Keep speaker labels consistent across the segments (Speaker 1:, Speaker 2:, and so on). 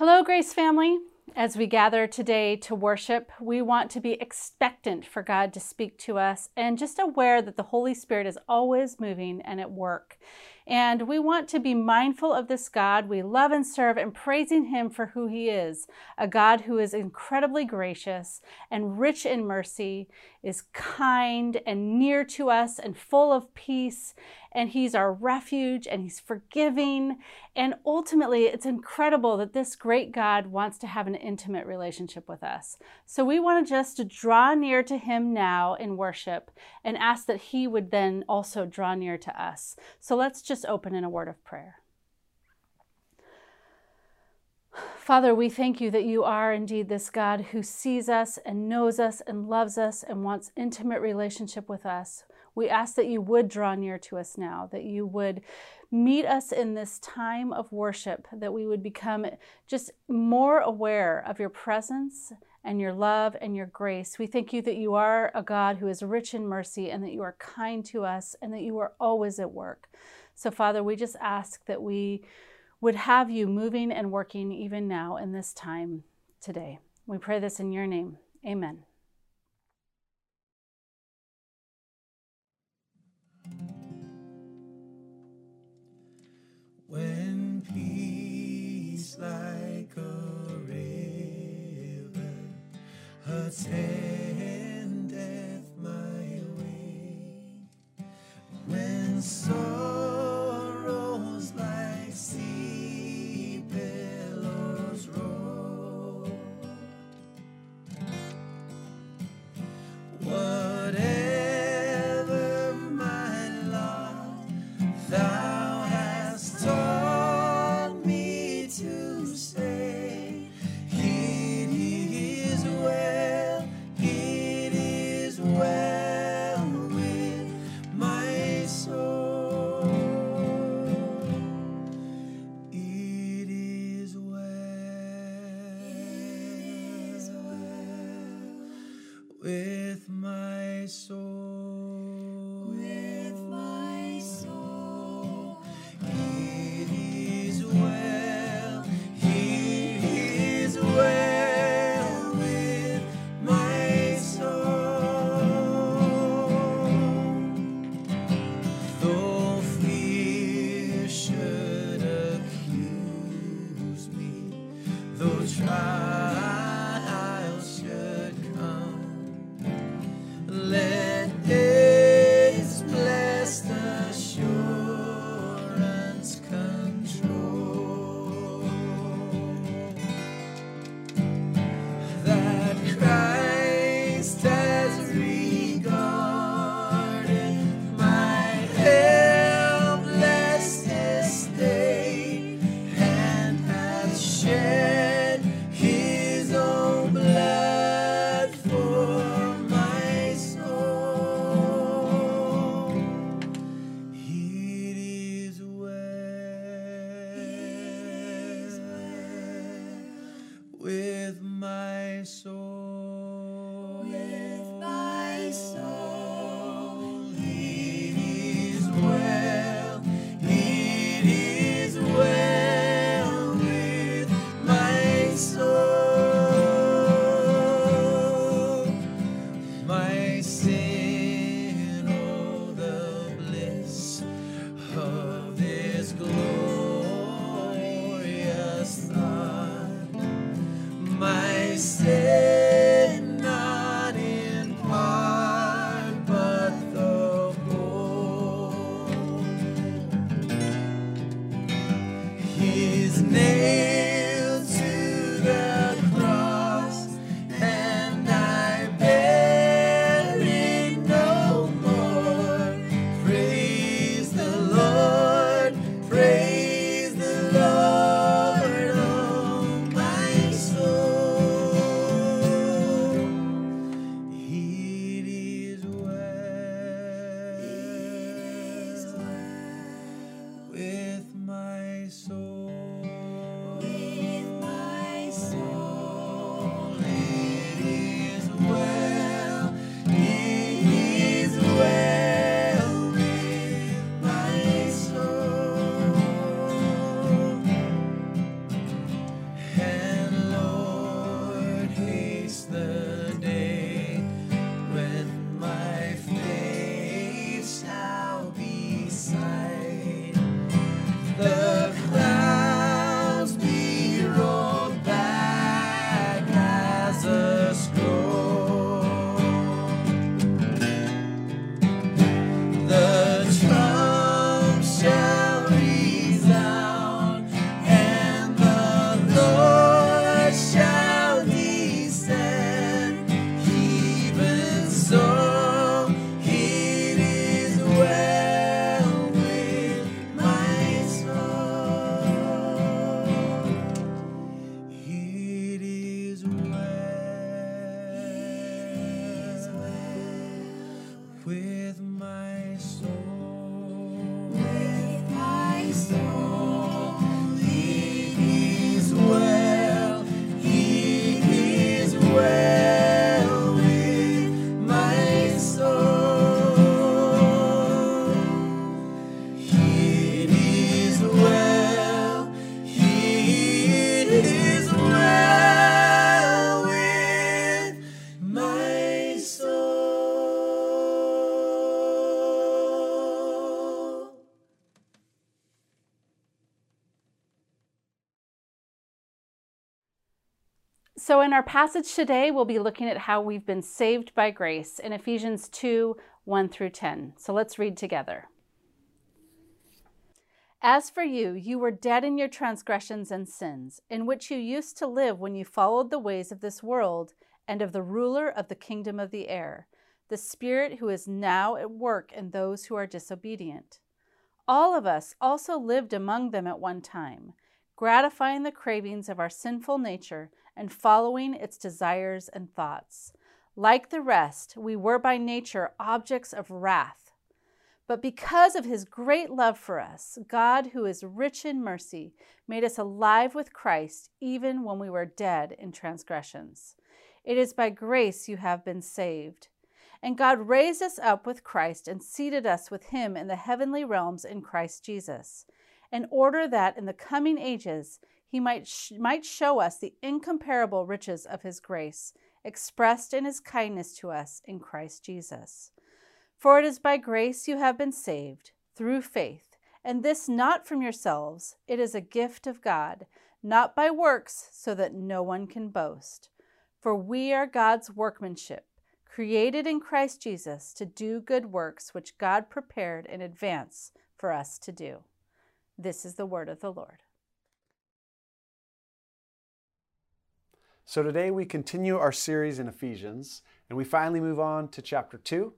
Speaker 1: Hello, Grace family. As we gather today to worship, we want to be expectant for God to speak to us and just aware that the Holy Spirit is always moving and at work. And we want to be mindful of this God we love and serve and praising Him for who He is a God who is incredibly gracious and rich in mercy, is kind and near to us and full of peace. And He's our refuge and He's forgiving. And ultimately, it's incredible that this great God wants to have an intimate relationship with us. So we want to just draw near to Him now in worship and ask that He would then also draw near to us. So let's just open in a word of prayer. Father, we thank you that you are indeed this God who sees us and knows us and loves us and wants intimate relationship with us. We ask that you would draw near to us now, that you would meet us in this time of worship, that we would become just more aware of your presence and your love and your grace. We thank you that you are a God who is rich in mercy and that you are kind to us and that you are always at work. So, Father, we just ask that we would have you moving and working even now in this time today. We pray this in your name. Amen.
Speaker 2: When peace like a river attendeth my way, when sorrows
Speaker 1: So, in our passage today, we'll be looking at how we've been saved by grace in Ephesians 2 1 through 10. So, let's read together. As for you, you were dead in your transgressions and sins, in which you used to live when you followed the ways of this world and of the ruler of the kingdom of the air, the Spirit who is now at work in those who are disobedient. All of us also lived among them at one time, gratifying the cravings of our sinful nature and following its desires and thoughts. Like the rest, we were by nature objects of wrath. But because of his great love for us, God, who is rich in mercy, made us alive with Christ even when we were dead in transgressions. It is by grace you have been saved. And God raised us up with Christ and seated us with him in the heavenly realms in Christ Jesus, in order that in the coming ages he might, sh- might show us the incomparable riches of his grace, expressed in his kindness to us in Christ Jesus. For it is by grace you have been saved, through faith, and this not from yourselves, it is a gift of God, not by works, so that no one can boast. For we are God's workmanship, created in Christ Jesus to do good works which God prepared in advance for us to do. This is the word of the Lord.
Speaker 3: So today we continue our series in Ephesians, and we finally move on to chapter 2.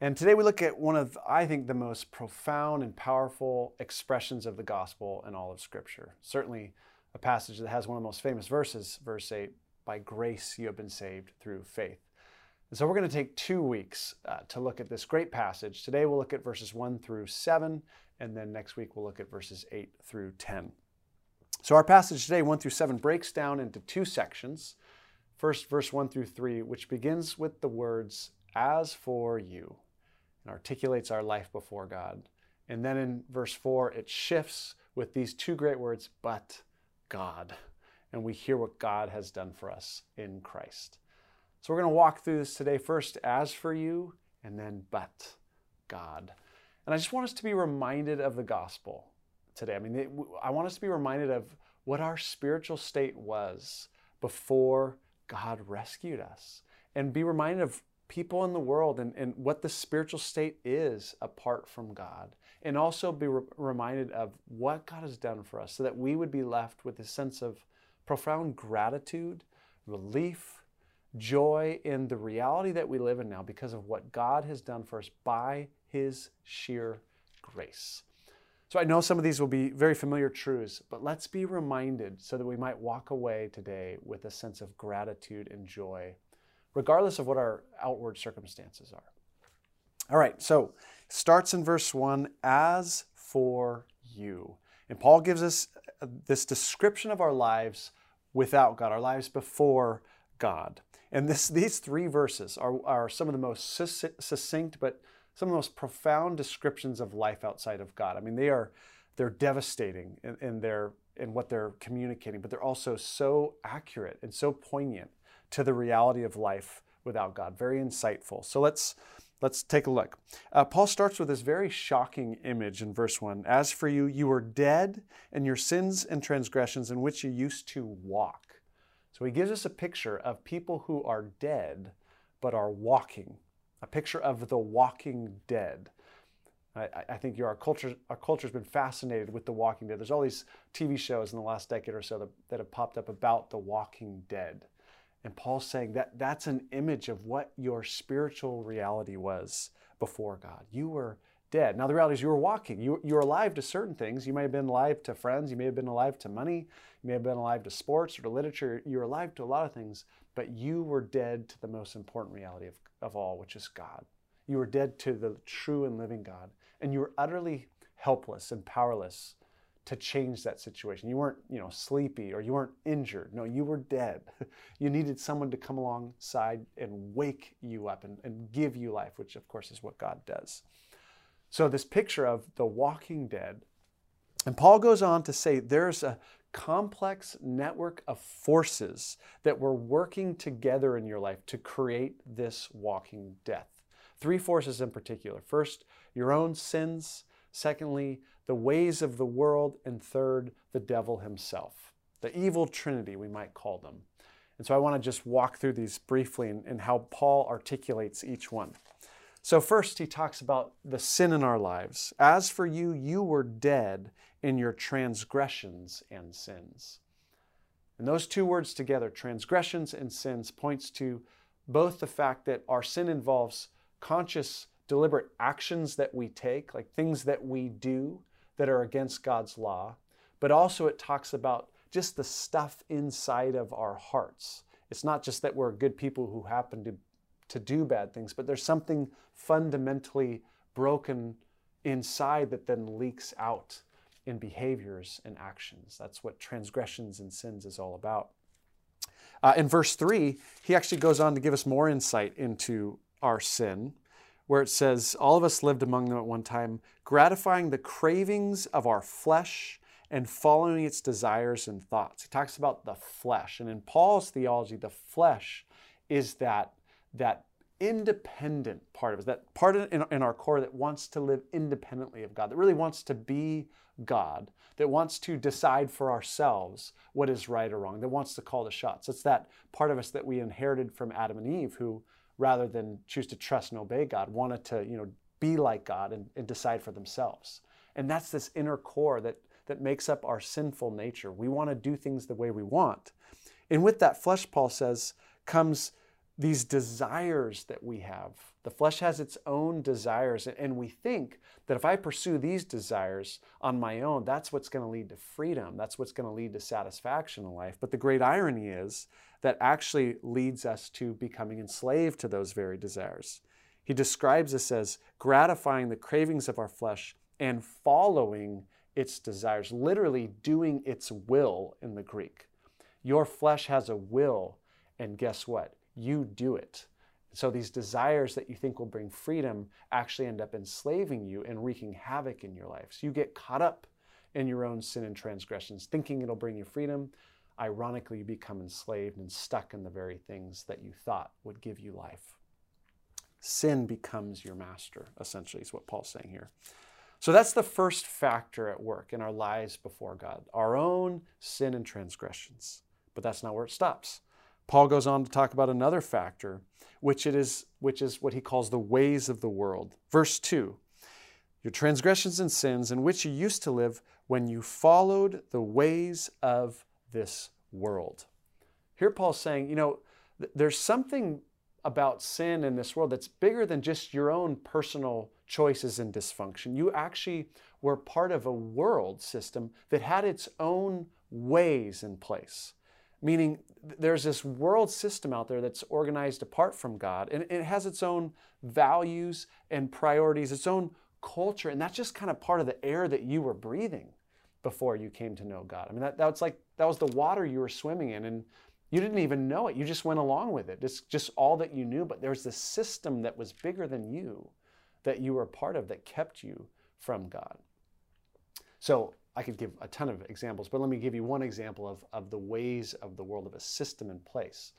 Speaker 3: And today we look at one of, I think, the most profound and powerful expressions of the gospel in all of Scripture. Certainly a passage that has one of the most famous verses, verse 8 By grace you have been saved through faith. And so we're going to take two weeks uh, to look at this great passage. Today we'll look at verses 1 through 7, and then next week we'll look at verses 8 through 10. So our passage today, 1 through 7, breaks down into two sections. First, verse 1 through 3, which begins with the words, As for you and articulates our life before God. And then in verse 4, it shifts with these two great words, but God. And we hear what God has done for us in Christ. So we're going to walk through this today first, as for you, and then but God. And I just want us to be reminded of the gospel today. I mean, I want us to be reminded of what our spiritual state was before God rescued us and be reminded of people in the world and, and what the spiritual state is apart from God. And also be re- reminded of what God has done for us so that we would be left with a sense of profound gratitude, relief, joy in the reality that we live in now because of what God has done for us by His sheer grace. So I know some of these will be very familiar truths, but let's be reminded so that we might walk away today with a sense of gratitude and joy regardless of what our outward circumstances are. All right, so starts in verse 1 as for you. And Paul gives us uh, this description of our lives without God, our lives before God. And this, these three verses are, are some of the most succinct, but some of the most profound descriptions of life outside of God. I mean, they are they're devastating in, in their in what they're communicating, but they're also so accurate and so poignant to the reality of life without God. Very insightful. So let's let's take a look. Uh, Paul starts with this very shocking image in verse one. As for you, you were dead in your sins and transgressions in which you used to walk. So he gives us a picture of people who are dead but are walking. A picture of the walking dead. I, I think our culture our culture's been fascinated with the Walking Dead. There's all these TV shows in the last decade or so that, that have popped up about the Walking Dead. And Paul's saying that that's an image of what your spiritual reality was before God. You were dead. Now, the reality is you were walking. You, you were alive to certain things. You may have been alive to friends. You may have been alive to money. You may have been alive to sports or to literature. You were alive to a lot of things, but you were dead to the most important reality of, of all, which is God. You were dead to the true and living God. And you were utterly helpless and powerless to change that situation. You weren't, you know, sleepy or you weren't injured. No, you were dead. You needed someone to come alongside and wake you up and, and give you life, which of course is what God does. So this picture of the walking dead, and Paul goes on to say there's a complex network of forces that were working together in your life to create this walking death. Three forces in particular. First, your own sins. Secondly, the ways of the world, and third, the devil himself. The evil trinity, we might call them. And so I want to just walk through these briefly and, and how Paul articulates each one. So, first, he talks about the sin in our lives. As for you, you were dead in your transgressions and sins. And those two words together, transgressions and sins, points to both the fact that our sin involves conscious, deliberate actions that we take, like things that we do that are against God's law, but also it talks about just the stuff inside of our hearts. It's not just that we're good people who happen to, to do bad things, but there's something fundamentally broken inside that then leaks out in behaviors and actions. That's what transgressions and sins is all about. Uh, in verse 3, he actually goes on to give us more insight into our sin, where it says, All of us lived among them at one time, gratifying the cravings of our flesh and following its desires and thoughts. He talks about the flesh. And in Paul's theology, the flesh is that, that independent part of us, that part in, in our core that wants to live independently of God, that really wants to be God, that wants to decide for ourselves what is right or wrong, that wants to call the shots. It's that part of us that we inherited from Adam and Eve, who, rather than choose to trust and obey God, wanted to, you know, be like God and, and decide for themselves. And that's this inner core that that makes up our sinful nature. We want to do things the way we want. And with that flesh, Paul says, comes these desires that we have. The flesh has its own desires, and we think that if I pursue these desires on my own, that's what's going to lead to freedom. That's what's going to lead to satisfaction in life. But the great irony is that actually leads us to becoming enslaved to those very desires. He describes this as gratifying the cravings of our flesh and following its desires, literally doing its will in the Greek. Your flesh has a will, and guess what? You do it. So these desires that you think will bring freedom actually end up enslaving you and wreaking havoc in your life. So you get caught up in your own sin and transgressions, thinking it'll bring you freedom. Ironically, you become enslaved and stuck in the very things that you thought would give you life. Sin becomes your master, essentially, is what Paul's saying here. So that's the first factor at work in our lives before God our own sin and transgressions. But that's not where it stops. Paul goes on to talk about another factor, which, it is, which is what he calls the ways of the world. Verse 2 Your transgressions and sins in which you used to live when you followed the ways of this world. Here, Paul's saying, you know, th- there's something about sin in this world that's bigger than just your own personal choices and dysfunction. You actually were part of a world system that had its own ways in place. Meaning, there's this world system out there that's organized apart from God, and it has its own values and priorities, its own culture, and that's just kind of part of the air that you were breathing before you came to know God. I mean, that, that's like that was the water you were swimming in, and you didn't even know it. You just went along with it. It's just all that you knew, but there's this system that was bigger than you that you were part of that kept you from God. So I could give a ton of examples, but let me give you one example of, of the ways of the world of a system in place.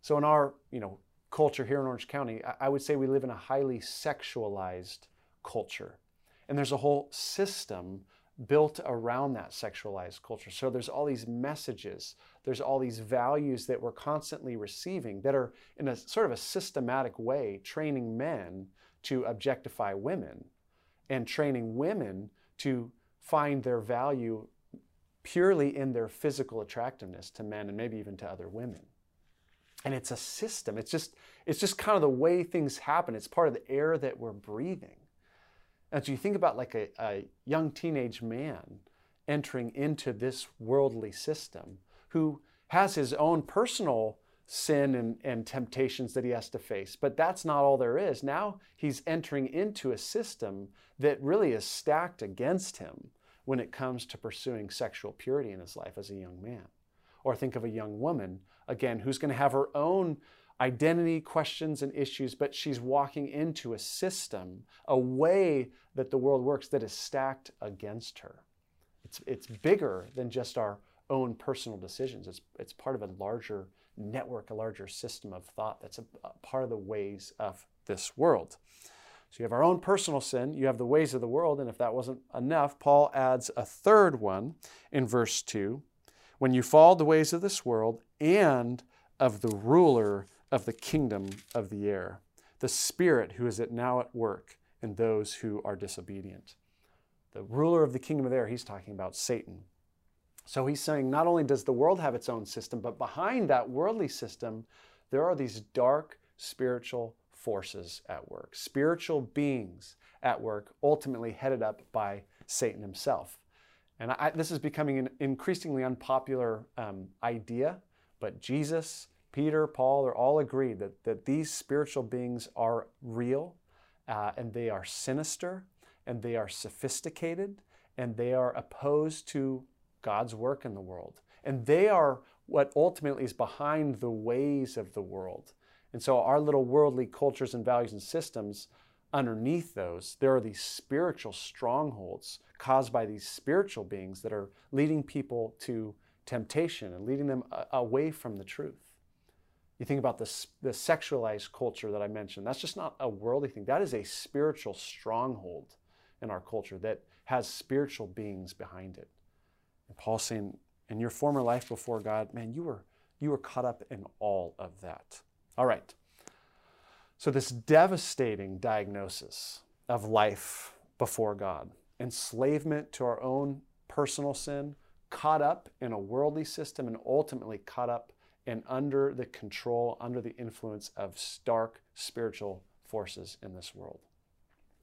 Speaker 3: So in our, you know, culture here in Orange County, I would say we live in a highly sexualized culture. And there's a whole system built around that sexualized culture. So there's all these messages, there's all these values that we're constantly receiving that are in a sort of a systematic way training men to objectify women and training women to find their value purely in their physical attractiveness to men and maybe even to other women. And it's a system. It's just it's just kind of the way things happen. It's part of the air that we're breathing. As you think about like a, a young teenage man entering into this worldly system who has his own personal sin and, and temptations that he has to face. But that's not all there is. Now he's entering into a system that really is stacked against him when it comes to pursuing sexual purity in his life as a young man. Or think of a young woman, again, who's going to have her own identity questions and issues, but she's walking into a system, a way that the world works that is stacked against her. It's, it's bigger than just our own personal decisions, it's, it's part of a larger network, a larger system of thought that's a, a part of the ways of this world. So you have our own personal sin, you have the ways of the world, and if that wasn't enough, Paul adds a third one in verse 2 when you followed the ways of this world and of the ruler of the kingdom of the air, the spirit who is at now at work in those who are disobedient. The ruler of the kingdom of the air, he's talking about Satan. So he's saying not only does the world have its own system, but behind that worldly system, there are these dark spiritual forces at work, spiritual beings at work, ultimately headed up by Satan himself. And I, this is becoming an increasingly unpopular um, idea, but Jesus, Peter, Paul are all agreed that, that these spiritual beings are real uh, and they are sinister and they are sophisticated and they are opposed to God's work in the world. And they are what ultimately is behind the ways of the world. And so, our little worldly cultures and values and systems, underneath those, there are these spiritual strongholds caused by these spiritual beings that are leading people to temptation and leading them uh, away from the truth. You think about this, the sexualized culture that I mentioned, that's just not a worldly thing. That is a spiritual stronghold in our culture that has spiritual beings behind it. And Paul's saying, in your former life before God, man, you were, you were caught up in all of that. All right. So, this devastating diagnosis of life before God, enslavement to our own personal sin, caught up in a worldly system, and ultimately caught up and under the control, under the influence of stark spiritual forces in this world.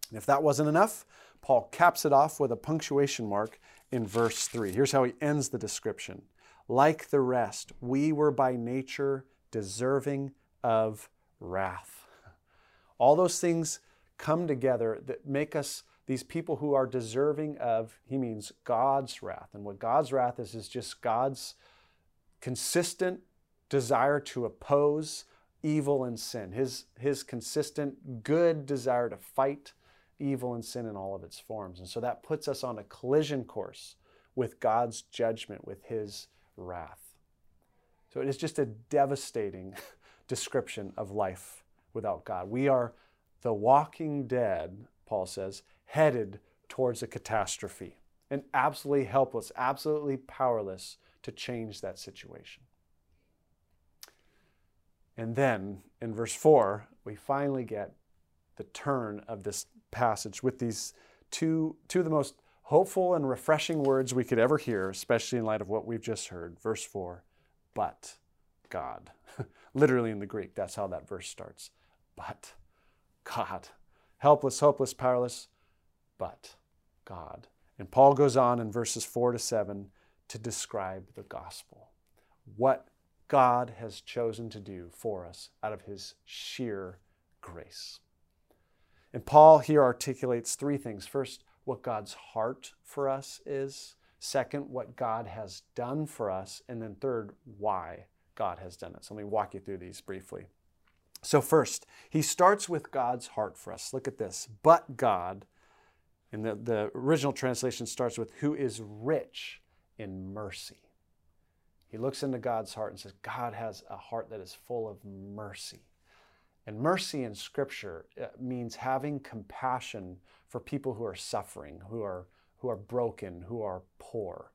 Speaker 3: And if that wasn't enough, Paul caps it off with a punctuation mark in verse 3. Here's how he ends the description Like the rest, we were by nature deserving of wrath. All those things come together that make us these people who are deserving of, he means God's wrath. And what God's wrath is, is just God's consistent desire to oppose evil and sin, his, his consistent good desire to fight evil and sin in all of its forms. And so that puts us on a collision course with God's judgment, with his wrath. So it is just a devastating description of life without God. We are the walking dead, Paul says, headed towards a catastrophe and absolutely helpless, absolutely powerless to change that situation. And then in verse 4, we finally get the turn of this passage with these two, two of the most hopeful and refreshing words we could ever hear, especially in light of what we've just heard. Verse 4 But God. Literally in the Greek, that's how that verse starts. But God. Helpless, hopeless, powerless, but God. And Paul goes on in verses 4 to 7 to describe the gospel. What God has chosen to do for us out of his sheer grace. And Paul here articulates three things. First, what God's heart for us is. Second, what God has done for us. And then third, why God has done it. So let me walk you through these briefly. So, first, he starts with God's heart for us. Look at this. But God, and the, the original translation starts with, who is rich in mercy. He looks into God's heart and says, God has a heart that is full of mercy. And mercy in Scripture uh, means having compassion for people who are suffering, who are, who are broken, who are poor.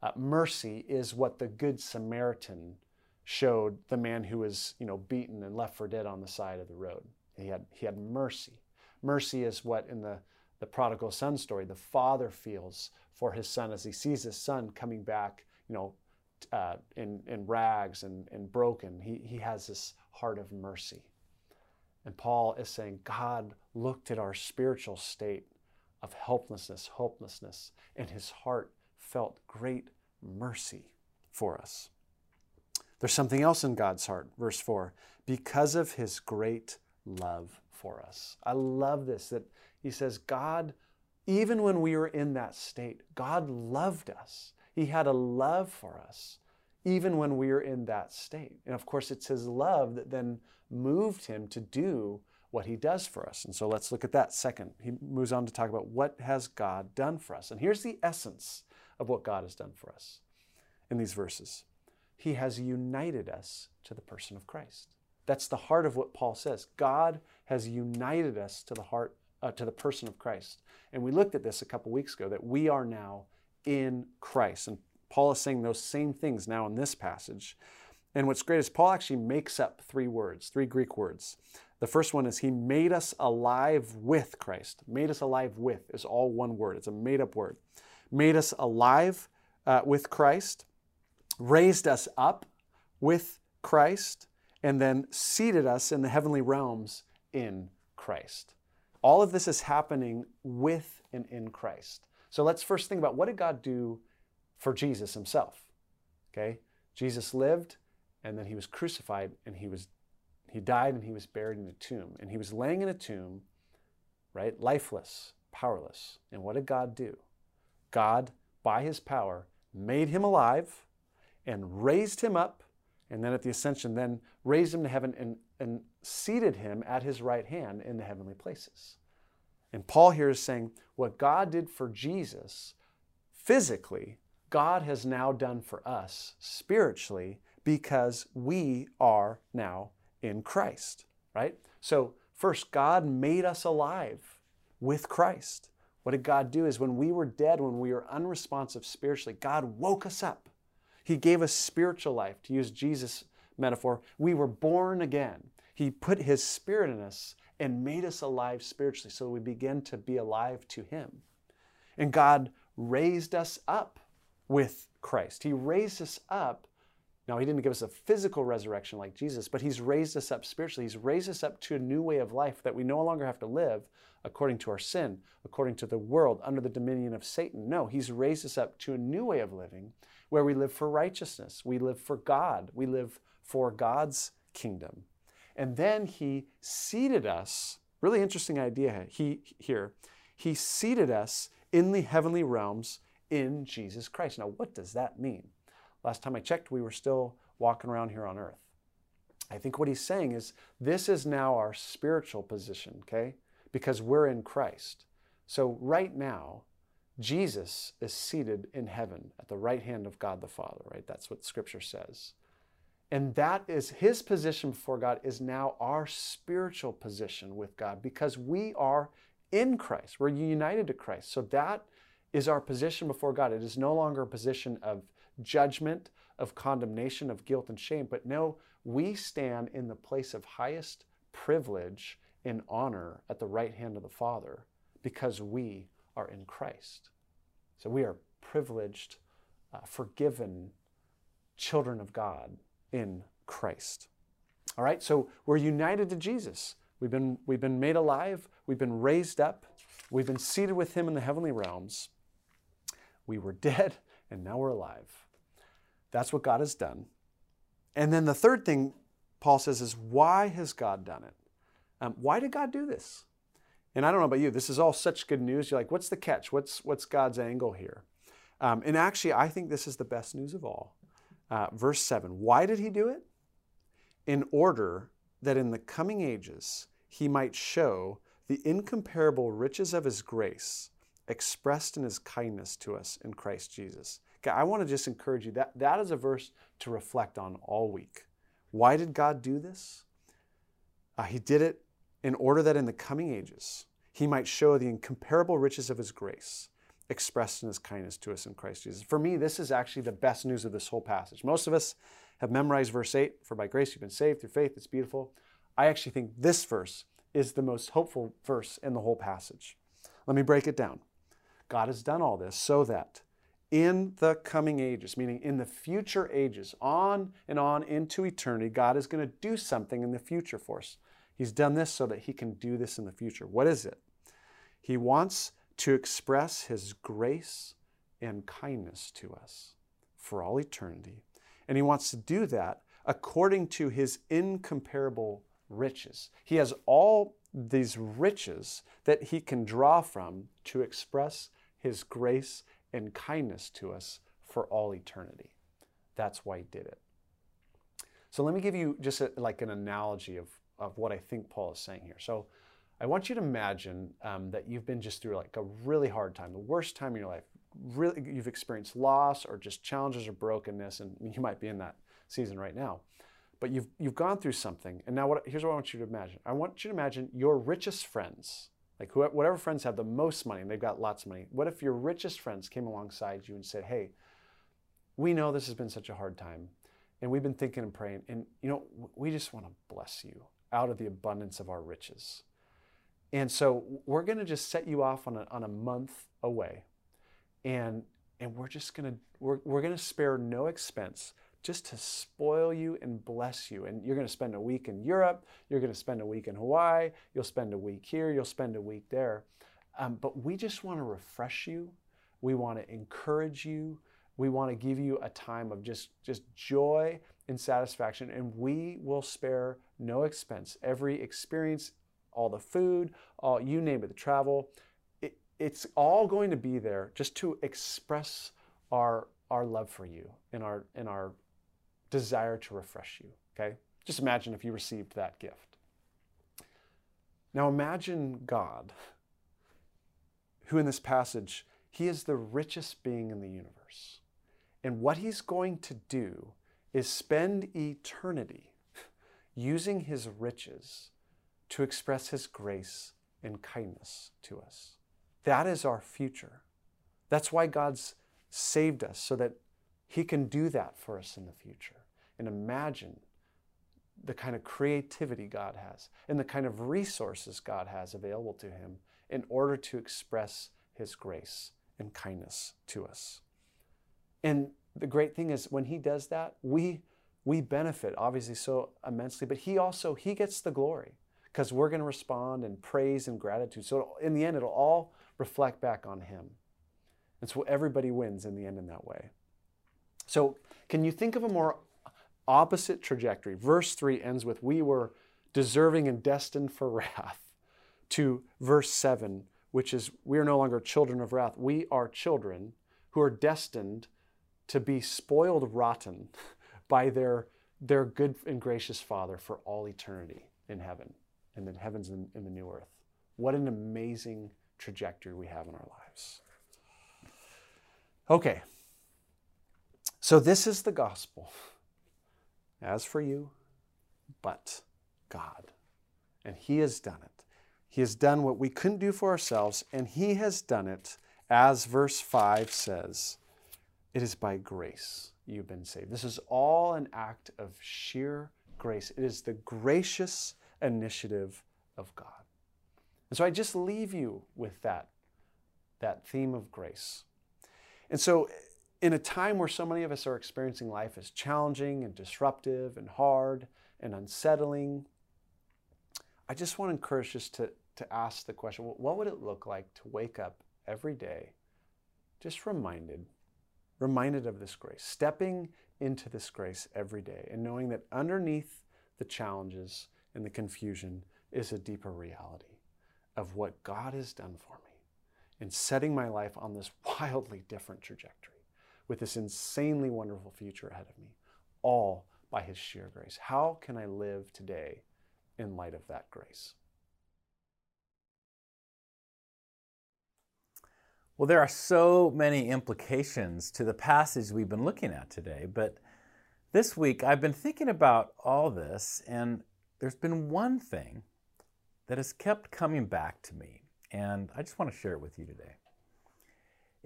Speaker 3: Uh, mercy is what the Good Samaritan showed the man who was you know, beaten and left for dead on the side of the road. He had, he had mercy. Mercy is what in the, the prodigal son story, the father feels for his son as he sees his son coming back, you know, uh, in, in rags and, and broken. He, he has this heart of mercy. And Paul is saying, God looked at our spiritual state of helplessness, hopelessness, and his heart felt great mercy for us. There's something else in God's heart, verse 4 because of his great love for us. I love this that he says, God, even when we were in that state, God loved us. He had a love for us, even when we were in that state. And of course, it's his love that then moved him to do what he does for us. And so let's look at that second. He moves on to talk about what has God done for us. And here's the essence of what God has done for us in these verses. He has united us to the person of Christ. That's the heart of what Paul says. God has united us to the heart uh, to the person of Christ. And we looked at this a couple weeks ago that we are now in Christ. And Paul is saying those same things now in this passage. And what's great is Paul actually makes up three words, three Greek words. The first one is he made us alive with Christ. Made us alive with is all one word, it's a made up word. Made us alive uh, with Christ, raised us up with Christ, and then seated us in the heavenly realms in Christ. All of this is happening with and in Christ. So let's first think about what did God do for Jesus himself? Okay? Jesus lived and then he was crucified and he was he died and he was buried in a tomb and he was laying in a tomb, right? Lifeless, powerless. And what did God do? God by his power made him alive and raised him up and then at the ascension then raised him to heaven and, and seated him at his right hand in the heavenly places. And Paul here is saying what God did for Jesus physically, God has now done for us spiritually because we are now in Christ, right? So, first, God made us alive with Christ. What did God do is when we were dead, when we were unresponsive spiritually, God woke us up. He gave us spiritual life. To use Jesus' metaphor, we were born again. He put His Spirit in us and made us alive spiritually so we begin to be alive to Him. And God raised us up with Christ. He raised us up. Now, He didn't give us a physical resurrection like Jesus, but He's raised us up spiritually. He's raised us up to a new way of life that we no longer have to live according to our sin, according to the world, under the dominion of Satan. No, He's raised us up to a new way of living where we live for righteousness, we live for God, we live for God's kingdom. And then he seated us, really interesting idea he, here. He seated us in the heavenly realms in Jesus Christ. Now, what does that mean? Last time I checked, we were still walking around here on earth. I think what he's saying is this is now our spiritual position, okay? Because we're in Christ. So, right now, Jesus is seated in heaven at the right hand of God the Father, right? That's what scripture says. And that is his position before God is now our spiritual position with God because we are in Christ. We're united to Christ. So that is our position before God. It is no longer a position of judgment, of condemnation, of guilt and shame, but no, we stand in the place of highest privilege and honor at the right hand of the Father because we are in Christ. So we are privileged, uh, forgiven children of God in Christ. All right, so we're united to Jesus. We've been, we've been made alive, we've been raised up, we've been seated with Him in the heavenly realms. We were dead, and now we're alive. That's what God has done. And then the third thing Paul says is, why has God done it? Um, why did God do this? And I don't know about you, this is all such good news. You're like, what's the catch? What's, what's God's angle here? Um, and actually, I think this is the best news of all. Uh, verse 7 Why did he do it? In order that in the coming ages he might show the incomparable riches of his grace expressed in his kindness to us in Christ Jesus. I want to just encourage you that that is a verse to reflect on all week. Why did God do this? Uh, he did it in order that in the coming ages he might show the incomparable riches of his grace expressed in his kindness to us in Christ Jesus. For me, this is actually the best news of this whole passage. Most of us have memorized verse 8 For by grace you've been saved through faith. It's beautiful. I actually think this verse is the most hopeful verse in the whole passage. Let me break it down. God has done all this so that in the coming ages, meaning in the future ages, on and on into eternity, God is going to do something in the future for us. He's done this so that He can do this in the future. What is it? He wants to express His grace and kindness to us for all eternity. And He wants to do that according to His incomparable riches. He has all these riches that He can draw from to express His grace and kindness to us for all eternity. That's why He did it. So let me give you just a, like an analogy of, of what I think Paul is saying here. So I want you to imagine um, that you've been just through like a really hard time, the worst time in your life. Really, you've experienced loss or just challenges or brokenness, and you might be in that season right now. But you've you've gone through something, and now what? Here's what I want you to imagine. I want you to imagine your richest friends, like whatever friends have the most money, and they've got lots of money. What if your richest friends came alongside you and said, "Hey, we know this has been such a hard time, and we've been thinking and praying, and you know, we just want to bless you out of the abundance of our riches. And so we're going to just set you off on a, on a month away, and and we're just going to we're, we're going to spare no expense just to spoil you and bless you. And you're going to spend a week in Europe, you're going to spend a week in Hawaii, you'll spend a week here, you'll spend a week there. Um, but we just want to refresh you. We want to encourage you. We want to give you a time of just, just joy and satisfaction. And we will spare no expense. Every experience, all the food, all you name it, the travel, it, it's all going to be there just to express our our love for you and our and our desire to refresh you. Okay? Just imagine if you received that gift. Now imagine God, who in this passage, he is the richest being in the universe. And what he's going to do is spend eternity using his riches to express his grace and kindness to us. That is our future. That's why God's saved us, so that he can do that for us in the future. And imagine the kind of creativity God has and the kind of resources God has available to him in order to express his grace and kindness to us. And the great thing is when he does that, we we benefit obviously so immensely, but he also he gets the glory because we're going to respond in praise and gratitude. So in the end it'll all reflect back on him. And so everybody wins in the end in that way. So can you think of a more opposite trajectory? Verse 3 ends with, We were deserving and destined for wrath, to verse 7, which is, We are no longer children of wrath. We are children who are destined to be spoiled rotten by their, their good and gracious Father for all eternity in heaven, in the heavens and in the new earth. What an amazing trajectory we have in our lives. Okay, so this is the gospel. As for you, but God. And He has done it. He has done what we couldn't do for ourselves, and He has done it, as verse 5 says it is by grace you've been saved. This is all an act of sheer grace. It is the gracious initiative of God. And so I just leave you with that, that theme of grace. And so in a time where so many of us are experiencing life as challenging and disruptive and hard and unsettling, I just want to encourage us to, to ask the question what would it look like to wake up every day just reminded, reminded of this grace, stepping into this grace every day and knowing that underneath the challenges and the confusion is a deeper reality of what God has done for me in setting my life on this wildly different trajectory with this insanely wonderful future ahead of me, all by His sheer grace. How can I live today in light of that grace?
Speaker 4: Well, there are so many implications to the passage we've been looking at today, but this week I've been thinking about all this, and there's been one thing that has kept coming back to me, and I just want to share it with you today.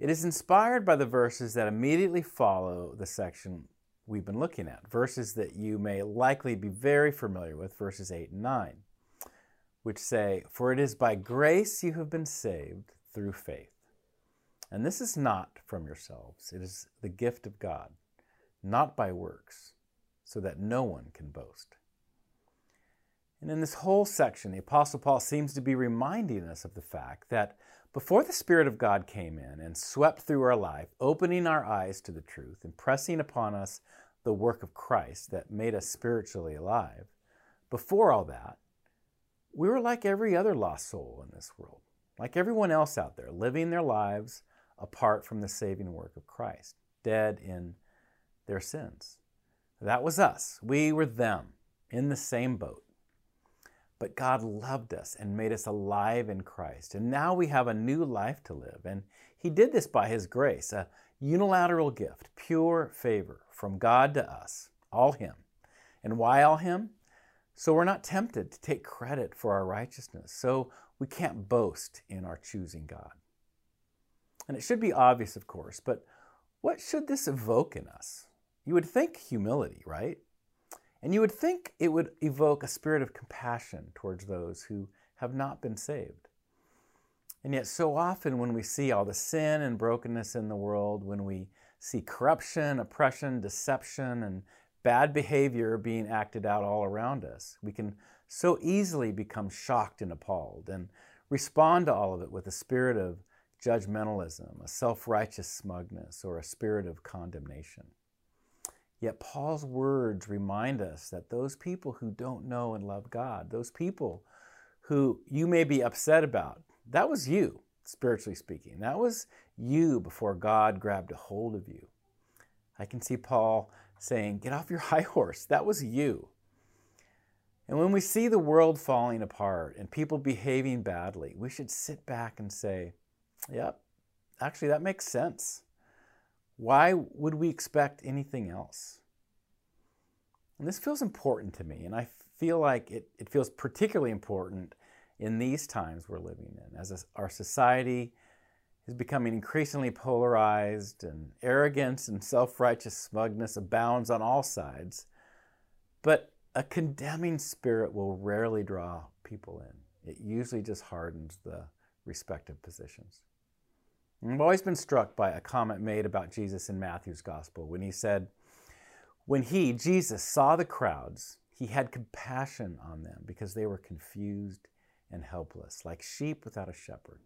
Speaker 4: It is inspired by the verses that immediately follow the section we've been looking at, verses that you may likely be very familiar with, verses 8 and 9, which say, For it is by grace you have been saved through faith. And this is not from yourselves, it is the gift of God, not by works, so that no one can boast. And in this whole section, the Apostle Paul seems to be reminding us of the fact that before the Spirit of God came in and swept through our life, opening our eyes to the truth and pressing upon us the work of Christ that made us spiritually alive, before all that, we were like every other lost soul in this world, like everyone else out there, living their lives apart from the saving work of Christ, dead in their sins. That was us. We were them in the same boat. But God loved us and made us alive in Christ. And now we have a new life to live. And He did this by His grace, a unilateral gift, pure favor from God to us, all Him. And why all Him? So we're not tempted to take credit for our righteousness. So we can't boast in our choosing God. And it should be obvious, of course, but what should this evoke in us? you would think humility, right? And you would think it would evoke a spirit of compassion towards those who have not been saved. And yet, so often when we see all the sin and brokenness in the world, when we see corruption, oppression, deception, and bad behavior being acted out all around us, we can so easily become shocked and appalled and respond to all of it with a spirit of judgmentalism, a self righteous smugness, or a spirit of condemnation. Yet Paul's words remind us that those people who don't know and love God, those people who you may be upset about, that was you, spiritually speaking. That was you before God grabbed a hold of you. I can see Paul saying, Get off your high horse. That was you. And when we see the world falling apart and people behaving badly, we should sit back and say, Yep, actually, that makes sense. Why would we expect anything else? And this feels important to me, and I feel like it, it feels particularly important in these times we're living in, as a, our society is becoming increasingly polarized, and arrogance and self righteous smugness abounds on all sides. But a condemning spirit will rarely draw people in, it usually just hardens the respective positions. I've always been struck by a comment made about Jesus in Matthew's gospel when he said, When he, Jesus, saw the crowds, he had compassion on them because they were confused and helpless, like sheep without a shepherd.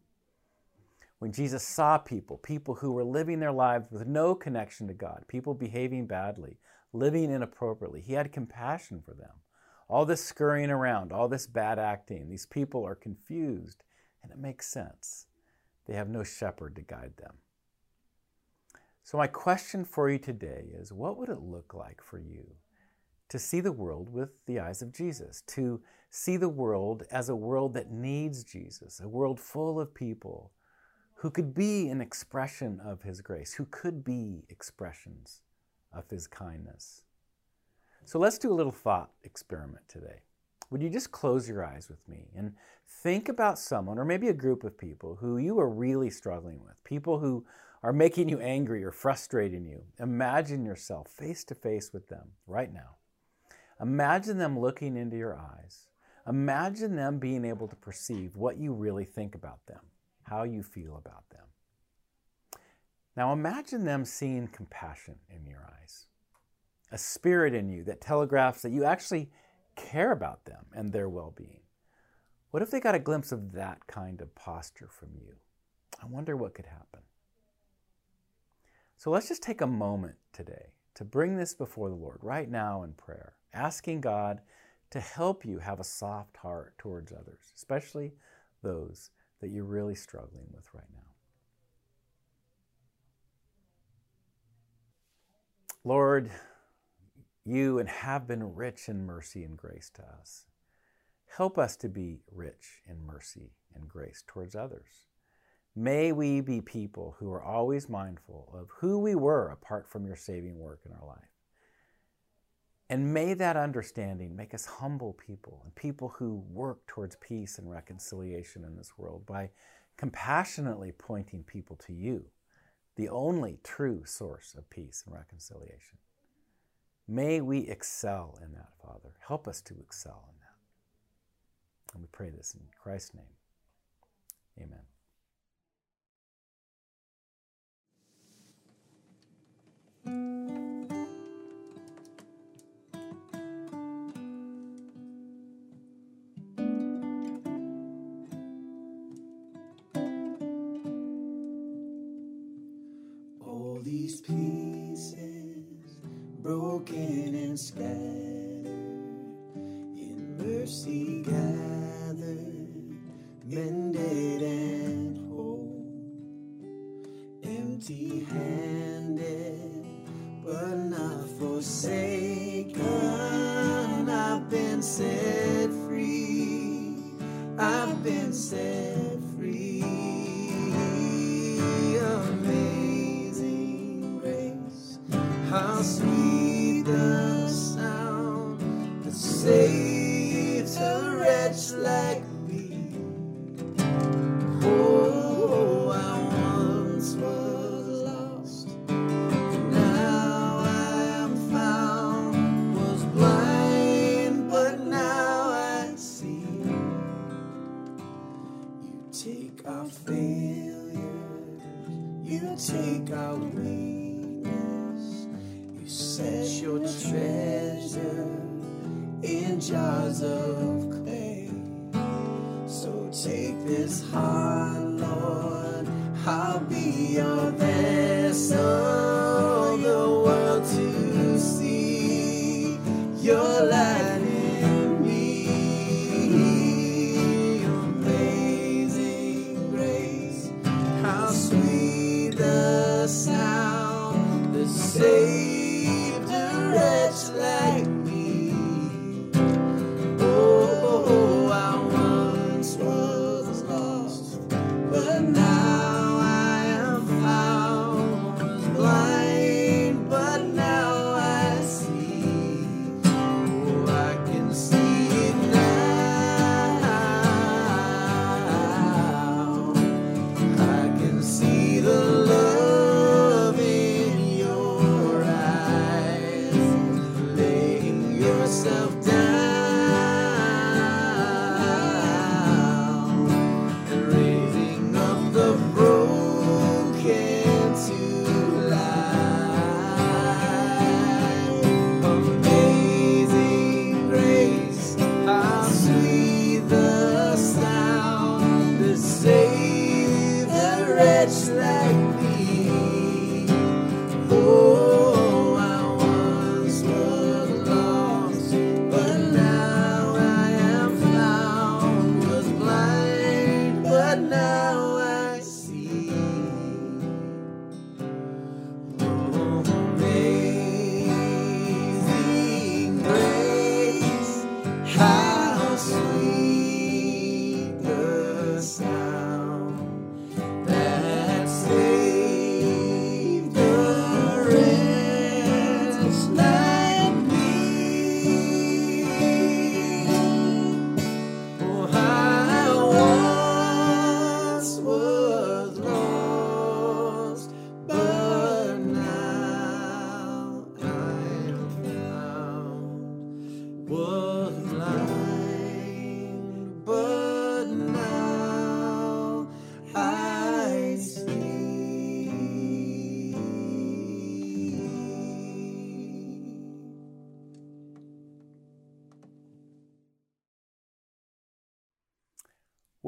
Speaker 4: When Jesus saw people, people who were living their lives with no connection to God, people behaving badly, living inappropriately, he had compassion for them. All this scurrying around, all this bad acting, these people are confused, and it makes sense. They have no shepherd to guide them. So, my question for you today is what would it look like for you to see the world with the eyes of Jesus, to see the world as a world that needs Jesus, a world full of people who could be an expression of His grace, who could be expressions of His kindness? So, let's do a little thought experiment today. Would you just close your eyes with me and think about someone, or maybe a group of people, who you are really struggling with? People who are making you angry or frustrating you. Imagine yourself face to face with them right now. Imagine them looking into your eyes. Imagine them being able to perceive what you really think about them, how you feel about them. Now imagine them seeing compassion in your eyes, a spirit in you that telegraphs that you actually care about them and their well being. What if they got a glimpse of that kind of posture from you? I wonder what could happen. So let's just take a moment today to bring this before the Lord right now in prayer, asking God to help you have a soft heart towards others, especially those that you're really struggling with right now. Lord, you and have been rich in mercy and grace to us. Help us to be rich in mercy and grace towards others. May we be people who are always mindful of who we were apart from your saving work in our life. And may that understanding make us humble people and people who work towards peace and reconciliation in this world by compassionately pointing people to you, the only true source of peace and reconciliation. May we excel in that, Father. Help us to excel in that. And we pray this in Christ's name. Amen.
Speaker 2: All these pieces broken and scattered in mercy gathered, mended and whole, empty handed but not forsaken.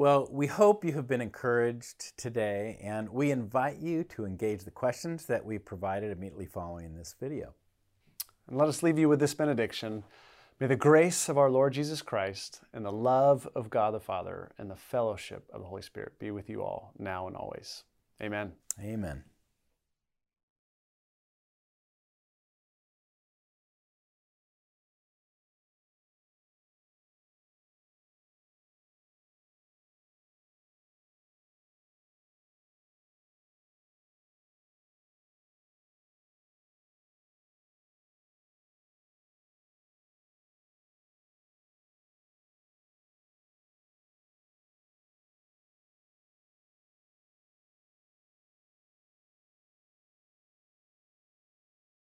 Speaker 4: Well, we hope you have been encouraged today, and we invite you to engage the questions that we provided immediately following this video.
Speaker 3: And let us leave you with this benediction. May the grace of our Lord Jesus Christ and the love of God the Father and the fellowship of the Holy Spirit be with you all now and always. Amen.
Speaker 4: Amen.